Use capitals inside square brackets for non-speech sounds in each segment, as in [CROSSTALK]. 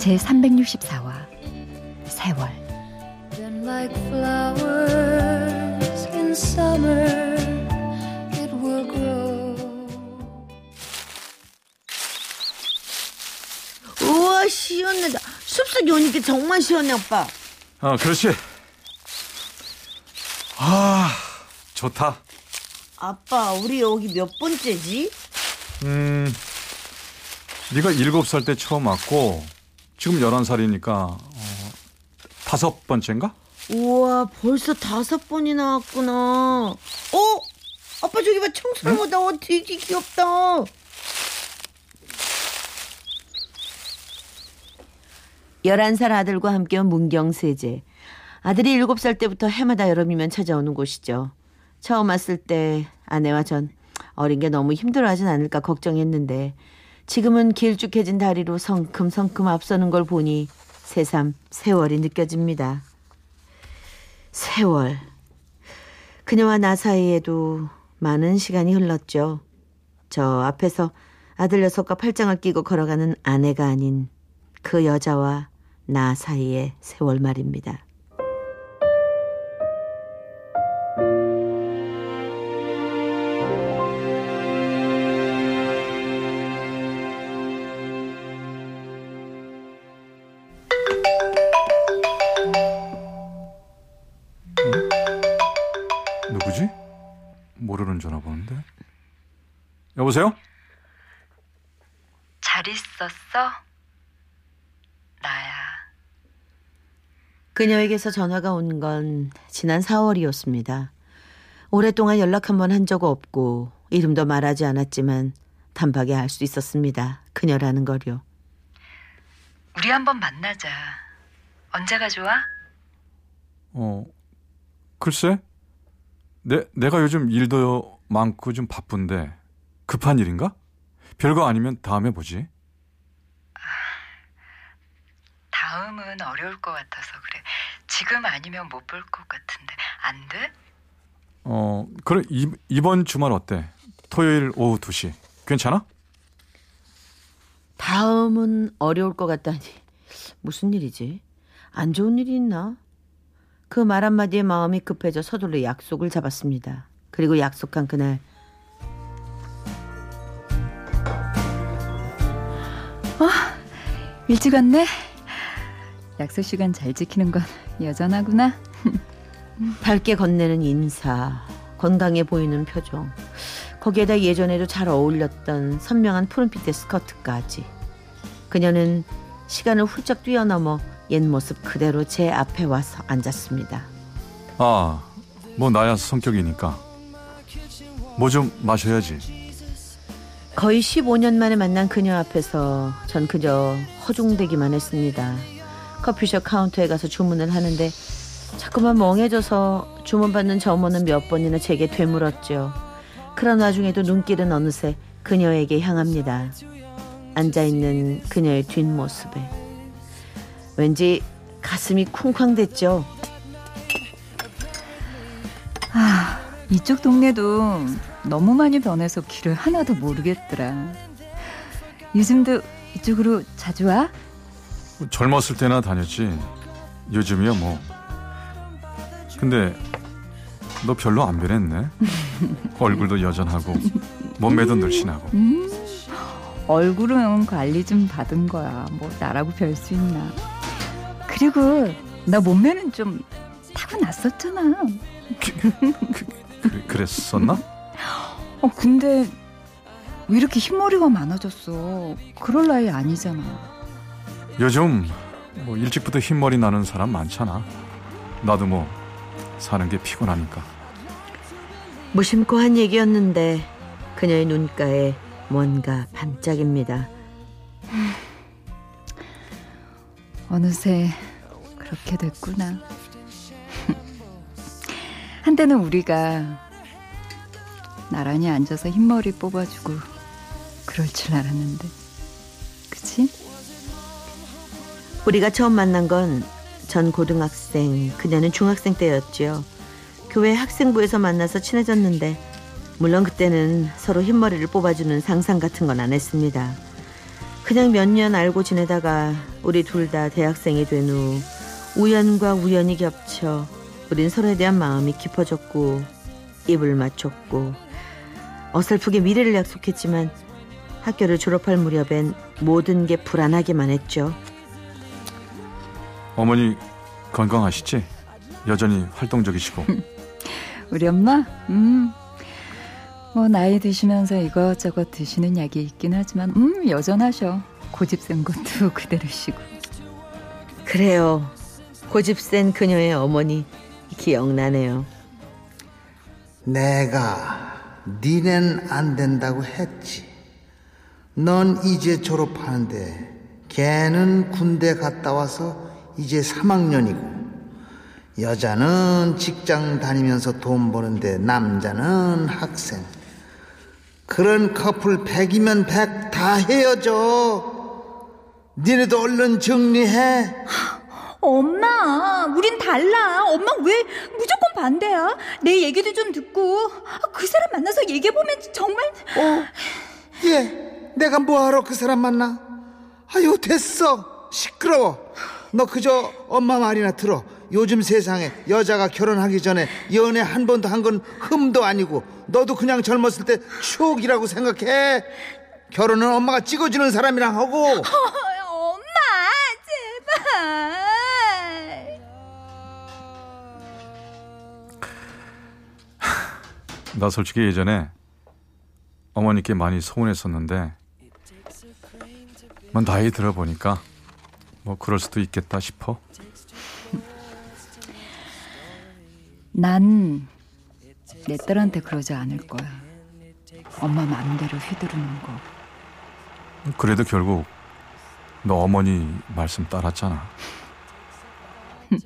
제 364화 세월. Like flowers in summer it will grow. 우와 시원하다 숲속에 오니까 정말 시원해 오빠. 아 그렇지. 아 좋다. 아빠 우리 여기 몇 번째지? 음 네가 일곱 살 때 처음 왔고 지금 열한 살이니까 어, 다섯 번째인가? 우와 벌써 다섯 번이나 왔구나 어? 아빠 저기 봐 청소하다 응? 어, 되게 귀엽다 열한 살 아들과 함께 온 문경세제 아들이 일곱 살 때부터 해마다 여름이면 찾아오는 곳이죠 처음 왔을 때 아내와 전 어린 게 너무 힘들어하진 않을까 걱정했는데 지금은 길쭉해진 다리로 성큼성큼 앞서는 걸 보니 새삼 세월이 느껴집니다. 세월. 그녀와 나 사이에도 많은 시간이 흘렀죠. 저 앞에서 아들 녀석과 팔짱을 끼고 걸어가는 아내가 아닌 그 여자와 나 사이의 세월 말입니다. 여보세요? 잘 있었어? 나야. 그녀에게서 전화가 온 건 지난 4월이었습니다. 오랫동안 연락 한 번 한 적 없고 이름도 말하지 않았지만 단박에 알 수 있었습니다. 그녀라는 걸요. 우리 한번 만나자. 언제가 좋아? 어, 글쎄. 내, 내가 요즘 일도 많고 좀 바쁜데 급한 일인가? 별거 아니면 다음에 보지. 다음은 어려울 것 같아서 그래. 지금 아니면 못 볼 것 같은데 안 돼? 어, 그래 이, 이번 주말 어때? 토요일 오후 2시. 괜찮아? 다음은 어려울 것 같다니. 무슨 일이지? 안 좋은 일이 있나? 그 말 한마디에 마음이 급해져 서둘러 약속을 잡았습니다. 그리고 약속한 그날 어, 일찍 왔네. 약속 시간 잘 지키는 건 여전하구나. [LAUGHS] 밝게 건네는 인사, 건강해 보이는 표정. 거기에다 예전에도 잘 어울렸던 선명한 푸른빛의 스커트까지. 그녀는 시간을 훌쩍 뛰어넘어 옛 모습 그대로 제 앞에 와서 앉았습니다. 아, 뭐 나야 성격이니까. 뭐 좀 마셔야지. 거의 15년 만에 만난 그녀 앞에서 전 그저 허중대기만 했습니다. 커피숍 카운터에 가서 주문을 하는데 자꾸만 멍해져서 주문받는 점원은 몇 번이나 제게 되물었죠. 그런 와중에도 눈길은 어느새 그녀에게 향합니다. 앉아있는 그녀의 뒷모습에 왠지 가슴이 쿵쾅댔죠. 아, 이쪽 동네도 너무 많이 변해서 길을 하나도 모르겠더라. 요즘도 이쪽으로 자주 와? 젊었을 때나 다녔지. 요즘이야 뭐. 근데 너 별로 안 변했네. [LAUGHS] 얼굴도 여전하고 몸매도 늘씬하고. 음, 얼굴은 관리 좀 받은 거야. 뭐 나라고 별 수 있나. 그리고 나 몸매는 좀 타고났었잖아. 그, 그, 그 랬었나? 어, 근데 왜 이렇게 흰머리가 많아졌어? 그럴 나이 아니잖아. 요즘 뭐 일찍부터 흰머리 나는 사람 많잖아. 나도 뭐 사는 게 피곤하니까. 무심코 한 얘기였는데 그녀의 눈가에 뭔가 반짝입니다. 어느새 그렇게 됐구나. [LAUGHS] 한때는 우리가 나란히 앉아서 흰머리 뽑아주고 그럴 줄 알았는데. 그치? 우리가 처음 만난 건 전 고등학생, 그녀는 중학생 때였죠. 교회 학생부에서 만나서 친해졌는데 물론 그때는 서로 흰머리를 뽑아주는 상상 같은 건 안 했습니다. 그냥 몇 년 알고 지내다가 우리 둘 다 대학생이 된 후 우연과 우연이 겹쳐 우린 서로에 대한 마음이 깊어졌고 입을 맞췄고 어설프게 미래를 약속했지만 학교를 졸업할 무렵엔 모든 게 불안하기만 했죠. 어머니 건강하시지? 여전히 활동적이시고. [LAUGHS] 우리 엄마? 음. 뭐 나이 드시면서 이것저것 드시는 약이 있긴 하지만 음 여전하셔. 고집 센 것도 [LAUGHS] 그대로시고. 그래요. 고집센 그녀의 어머니 기억나네요. 내가 니넨 안 된다고 했지. 넌 이제 졸업하는데 걔는 군대 갔다 와서 이제 3학년이고 여자는 직장 다니면서 돈 버는데 남자는 학생. 그런 커플 100이면 100 다 헤어져. 니네도 얼른 정리해. 엄마, 우린 달라. 엄마 왜 무조건 반대야? 내 얘기도 좀 듣고 그 사람 만나서 얘기해 보면 정말... 어? 예, 내가 뭐하러 그 사람 만나? 아유, 됐어. 시끄러워. 너 그저 엄마 말이나 들어. 요즘 세상에 여자가 결혼하기 전에 연애 한 번도 한 건 흠도 아니고 너도 그냥 젊었을 때 추억이라고 생각해. 결혼은 엄마가 찍어주는 사람이랑 하고. 어, [LAUGHS] 엄마, 제발. 나 솔직히 예전에 어머니께 많이 서운했었는데 뭐 나이 들어보니까 뭐 그럴 수도 있겠다 싶어. 난 내 딸한테 그러지 않을 거야. 엄마 마음대로 휘두르는 거. 그래도 결국 너 어머니 말씀 따랐잖아. [LAUGHS]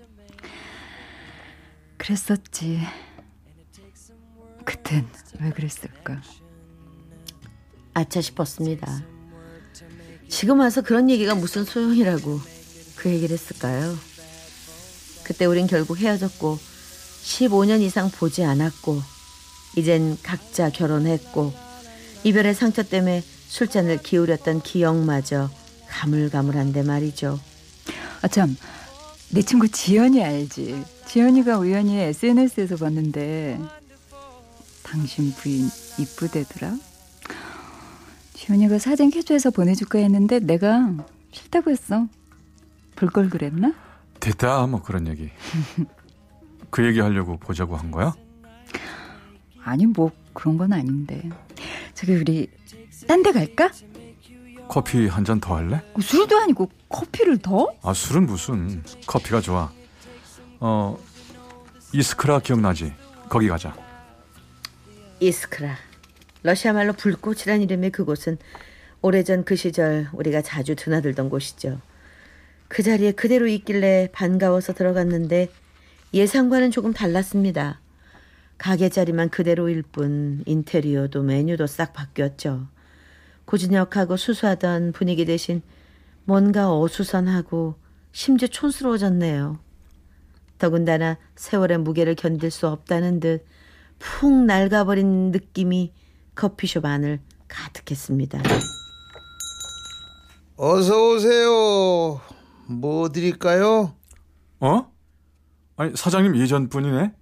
그랬었지. 그땐 왜 그랬을까? 아차 싶었습니다. 지금 와서 그런 얘기가 무슨 소용이라고 그 얘기를 했을까요? 그때 우린 결국 헤어졌고 15년 이상 보지 않았고 이젠 각자 결혼했고 이별의 상처 때문에 술잔을 기울였던 기억마저 가물가물한데 말이죠. 아 참, 내 친구 지연이 알지? 지연이가 우연히 SNS에서 봤는데 당신 부인 이쁘대더라. 지연이가 사진 캡처해서 보내줄까 했는데 내가 싫다고 했어. 볼 걸 그랬나? 됐다 뭐 그런 얘기. [LAUGHS] 그 얘기 하려고 보자고 한 거야? 아니 뭐 그런 건 아닌데. 저기 우리 딴 데 갈까? 커피 한 잔 더 할래? 어, 술도 아니고 커피를 더? 아 술은 무슨 커피가 좋아. 어 이스크라 기억나지? 거기 가자. 이스크라. 러시아 말로 불꽃이란 이름의 그곳은 오래전 그 시절 우리가 자주 드나들던 곳이죠. 그 자리에 그대로 있길래 반가워서 들어갔는데 예상과는 조금 달랐습니다. 가게 자리만 그대로일 뿐 인테리어도 메뉴도 싹 바뀌었죠. 고즈넉하고 수수하던 분위기 대신 뭔가 어수선하고 심지어 촌스러워졌네요. 더군다나 세월의 무게를 견딜 수 없다는 듯 푹 낡아버린 느낌이 커피숍 안을 가득했습니다. 어서 오세요. 뭐 드릴까요? 어? 아니 사장님 예전 분이네.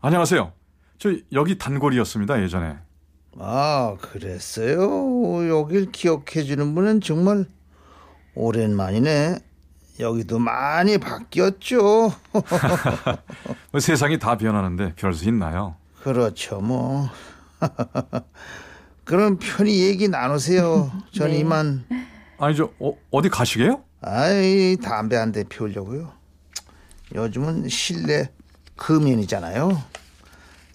안녕하세요. 저 여기 단골이었습니다 예전에. 아, 그랬어요. 여길 기억해 주는 분은 정말 오랜만이네. 여기도 많이 바뀌었죠. [LAUGHS] 뭐 세상이 다 변하는데 별 수 있나요? 그렇죠, 뭐. [LAUGHS] 그럼 편히 얘기 나누세요. 전 이만. 아니 저 어, 어디 가시게요? 아이, 담배 한 대 피우려고요. 요즘은 실내 금연이잖아요.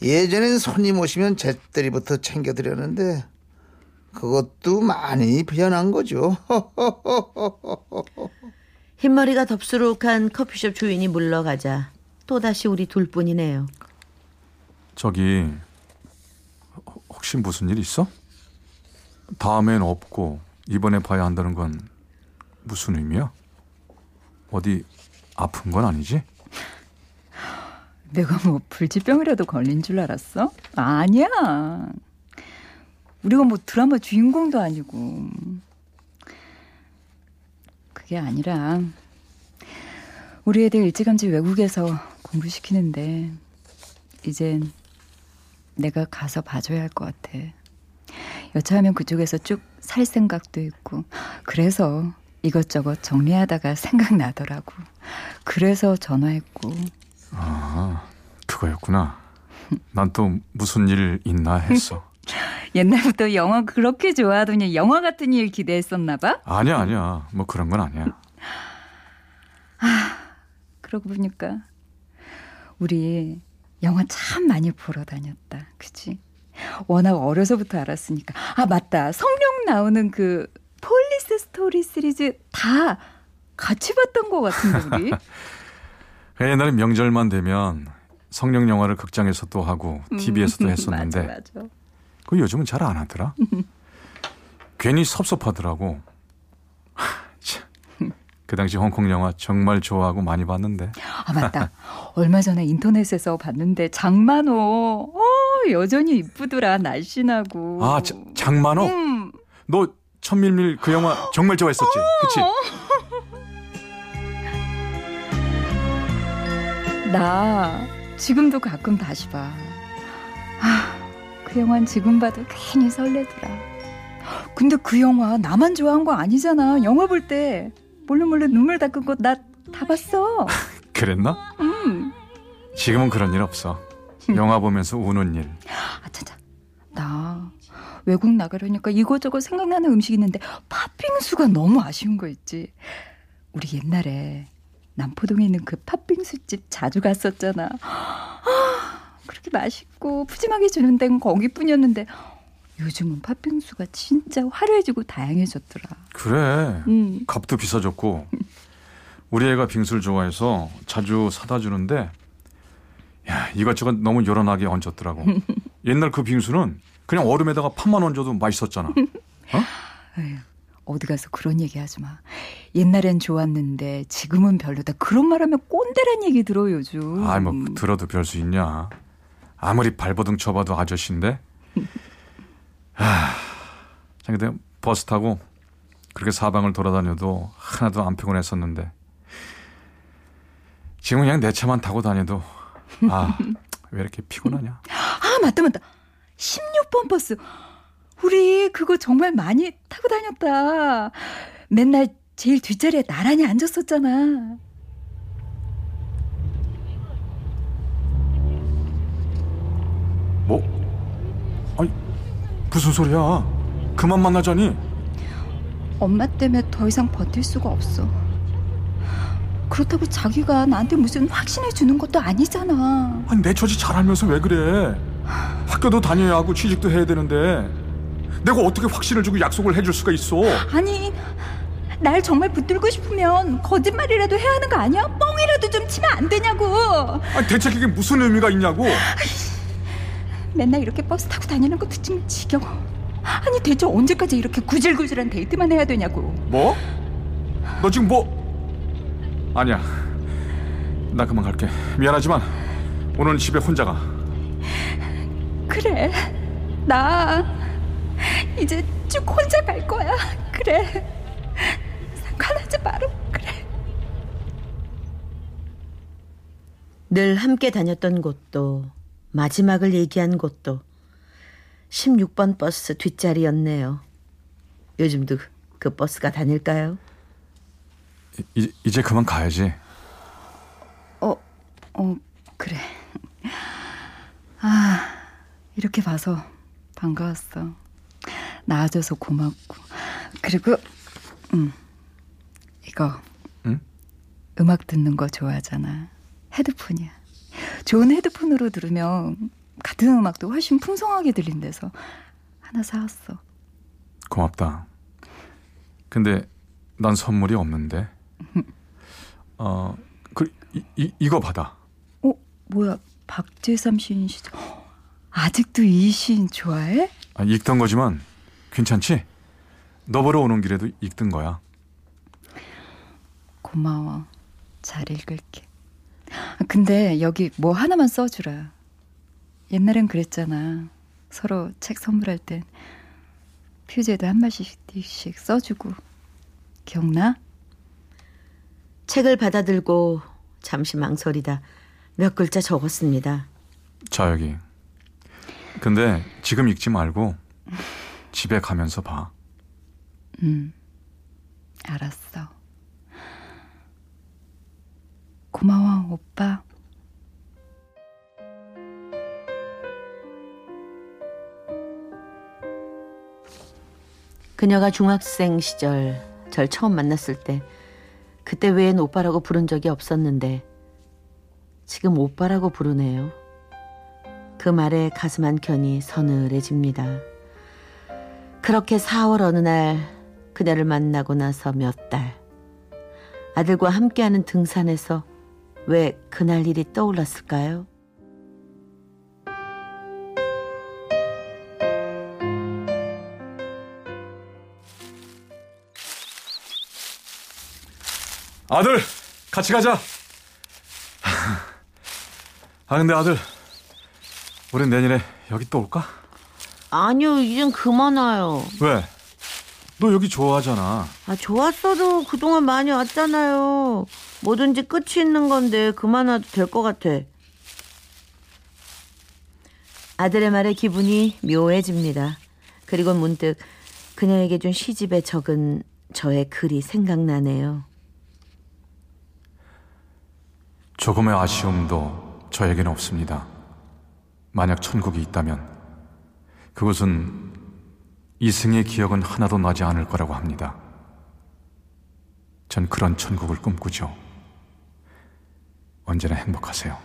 예전엔 손님 오시면 제때리부터 챙겨드렸는데 그것도 많이 변한 거죠. [LAUGHS] 흰머리가 덥수룩한 커피숍 주인이 물러가자 또다시 우리 둘뿐이네요. 저기 혹시 무슨 일 있어? 다음엔 없고 이번에 봐야 한다는 건 무슨 의미야? 어디 아픈 건 아니지? 내가 뭐 불치병이라도 걸린 줄 알았어? 아니야. 우리가 뭐 드라마 주인공도 아니고. 그게 아니라 우리 애들 일찌감치 외국에서 공부시키는데 이젠 내가 가서 봐줘야 할 것 같아. 여차하면 그쪽에서 쭉 살 생각도 있고 그래서 이것저것 정리하다가 생각나더라고. 그래서 전화했고 아, 그거였구나. 난 또 무슨 일 있나 했어. [LAUGHS] 옛날부터 영화 그렇게 좋아하더니 영화 같은 일 기대했었나 봐. 아니야, 아니야. 뭐 그런 건 아니야. 그러고 보니까 우리 영화 참 많이 보러 다녔다. 그치? 워낙 어려서부터 알았으니까. 아, 맞다. 성룡 나오는 그 폴리스 스토리 시리즈 다 같이 봤던 것 같은데, 우리? [LAUGHS] 옛날에 명절만 되면 성룡 영화를 극장에서 또 하고 TV에서도 했었는데 음, [LAUGHS] 맞아, 맞아. 그 요즘은 잘 안 하더라. [LAUGHS] 괜히 섭섭하더라고. 하, 참. 그 당시 홍콩 영화 정말 좋아하고 많이 봤는데 아, 맞다. 얼마 전에 인터넷에서 봤는데 장만호. 어, 여전히 이쁘더라. 날씬하고. 아 자- 장만호 음. 너 천밀밀 그 영화 정말 좋아했었지 그치 [LAUGHS] 나 지금도 가끔 다시 봐. 아, 그 영화는 지금 봐도 괜히 설레더라. 근데 그 영화 나만 좋아한 거 아니잖아. 영화 볼 때 몰래 몰래 눈물 닦은 거 나 다 봤어. [LAUGHS] 그랬나 음. 지금은 그런 일 없어 영화 보면서 우는 일 아, 차차. 나 외국 나가려니까 이거저거 생각나는 음식 있는데 팥빙수가 너무 아쉬운 거 있지. 우리 옛날에 남포동에 있는 그 팥빙수 집 자주 갔었잖아. 아, 그렇게 맛있고 푸짐하게 주는 데는 거기뿐이었는데 요즘은 팥빙수가 진짜 화려해지고 다양해졌더라. 그래 음. 값도 비싸졌고 [LAUGHS] 우리 애가 빙수를 좋아해서 자주 사다 주는데 야 이것저것 너무 요란하게 얹었더라고 [LAUGHS] 옛날 그 빙수는 그냥 얼음에다가 팥만 얹어도 맛있었잖아 [LAUGHS] 에휴, 어디 가서 그런 얘기 하지 마. 옛날엔 좋았는데 지금은 별로다. 그런 말하면 꼰대란 얘기 들어 요즘. 아이 뭐 들어도 별 수 있냐 아무리 발버둥 쳐봐도 아저씨인데 [LAUGHS] 하, 참 근데 버스 타고 그렇게 사방을 돌아다녀도 하나도 안 피곤했었는데 지금 그냥 내 차만 타고 다녀도 아 [LAUGHS] 왜 이렇게 피곤하냐 아, 맞다, 맞다. 16번 버스. 우리 그거 정말 많이 타고 다녔다. 맨날 제일 뒷자리에 나란히 앉았었잖아. 뭐? 아니 무슨 소리야 그만 만나자니 엄마 때문에 더 이상 버틸 수가 없어. 그렇다고 자기가 나한테 무슨 확신을 주는 것도 아니잖아. 아니 내 처지 잘 알면서 왜 그래 학교도 다녀야 하고 취직도 해야 되는데 내가 어떻게 확신을 주고 약속을 해줄 수가 있어 아니, 날 정말 붙들고 싶으면 거짓말이라도 해야 하는 거 아니야? 뻥이라도 좀 치면 안 되냐고. 아니 대체 그게 무슨 의미가 있냐고 맨날 이렇게 버스 타고 다니는 것도 좀 지겨워. 아니 대체 언제까지 이렇게 구질구질한 데이트만 해야 되냐고. 뭐? 너 지금 뭐 아니야 나 그만 갈게 미안하지만 오늘 집에 혼자 가 그래, 나 이제 쭉 혼자 갈 거야. 그래, 상관하지 마라. 그래. 늘 함께 다녔던 곳도 마지막을 얘기한 곳도 16번 버스 뒷자리였네요. 요즘도 그 버스가 다닐까요? 이, 이제 그만 가야지 어, 어, 그래. 아, 이렇게 봐서 반가웠어. 나아져서 고맙고. 그리고, 음, 이거. 응? 음악 듣는 거 좋아하잖아. 헤드폰이야. 좋은 헤드폰으로 들으면 같은 음악도 훨씬 풍성하게 들린대서 하나 사왔어. 고맙다 근데 난 선물이 없는데 [LAUGHS] 어, 그, 이, 이, 이거 받아. 어, 뭐야, 박재삼 시인 시죠? [GASPS] 아직도 이 시인 좋아해? 아, 읽던 거지만 괜찮지? 너 보러 오는 길에도 읽던 거야. 고마워. 잘 읽을게. 아, 근데 여기 뭐 하나만 써주라. 옛날엔 그랬잖아. 서로 책 선물할 땐 퓨즈에도 한 마디씩 써주고. 기억나? 책을 받아들고 잠시 망설이다 몇 글자 적었습니다. 자, 여기. 근데 지금 읽지 말고 집에 가면서 봐. 응. 알았어. 고마워, 오빠. 그녀가 중학생 시절 절 처음 만났을 때 그때 외엔 오빠라고 부른 적이 없었는데 지금 오빠라고 부르네요. 그 말에 가슴 한 켠이 서늘해집니다. 그렇게 4월 어느 날 그녀를 만나고 나서 몇 달. 아들과 함께하는 등산에서 왜 그날 일이 떠올랐을까요? 아들, 같이 가자. 아, 근데 아들, 우린 내년에 여기 또 올까? 아니요, 이젠 그만 와요. 왜? 너 여기 좋아하잖아. 아, 좋았어도 그동안 많이 왔잖아요. 뭐든지 끝이 있는 건데 그만 와도 될 것 같아. 아들의 말에 기분이 묘해집니다. 그리고 문득 그녀에게 준 시집에 적은 저의 글이 생각나네요. 조금의 아쉬움도 저에게는 없습니다. 만약 천국이 있다면 그곳은 이승의 기억은 하나도 나지 않을 거라고 합니다. 전 그런 천국을 꿈꾸죠. 언제나 행복하세요.